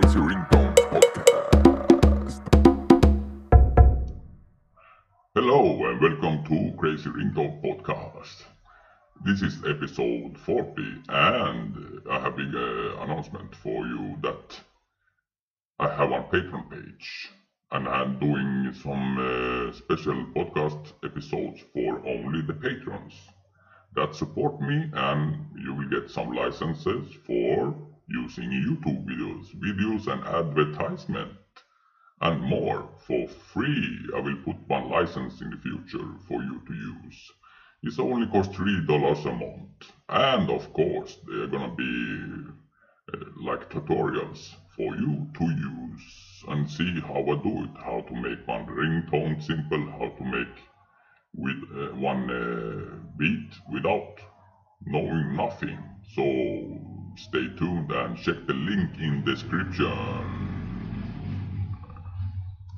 Crazy Podcast. Hello and welcome to Crazy Ringtone Podcast. This is episode 40 and I have a big uh, announcement for you that I have one Patreon page and I'm doing some uh, special podcast episodes for only the patrons that support me and you will get some licenses for using YouTube videos, videos and advertisement and more for free. I will put one license in the future for you to use. It only costs three dollars a month, and of course there are gonna be uh, like tutorials for you to use and see how I do it, how to make one ringtone simple, how to make with uh, one uh, beat without knowing nothing. So stay tuned and check the link in description.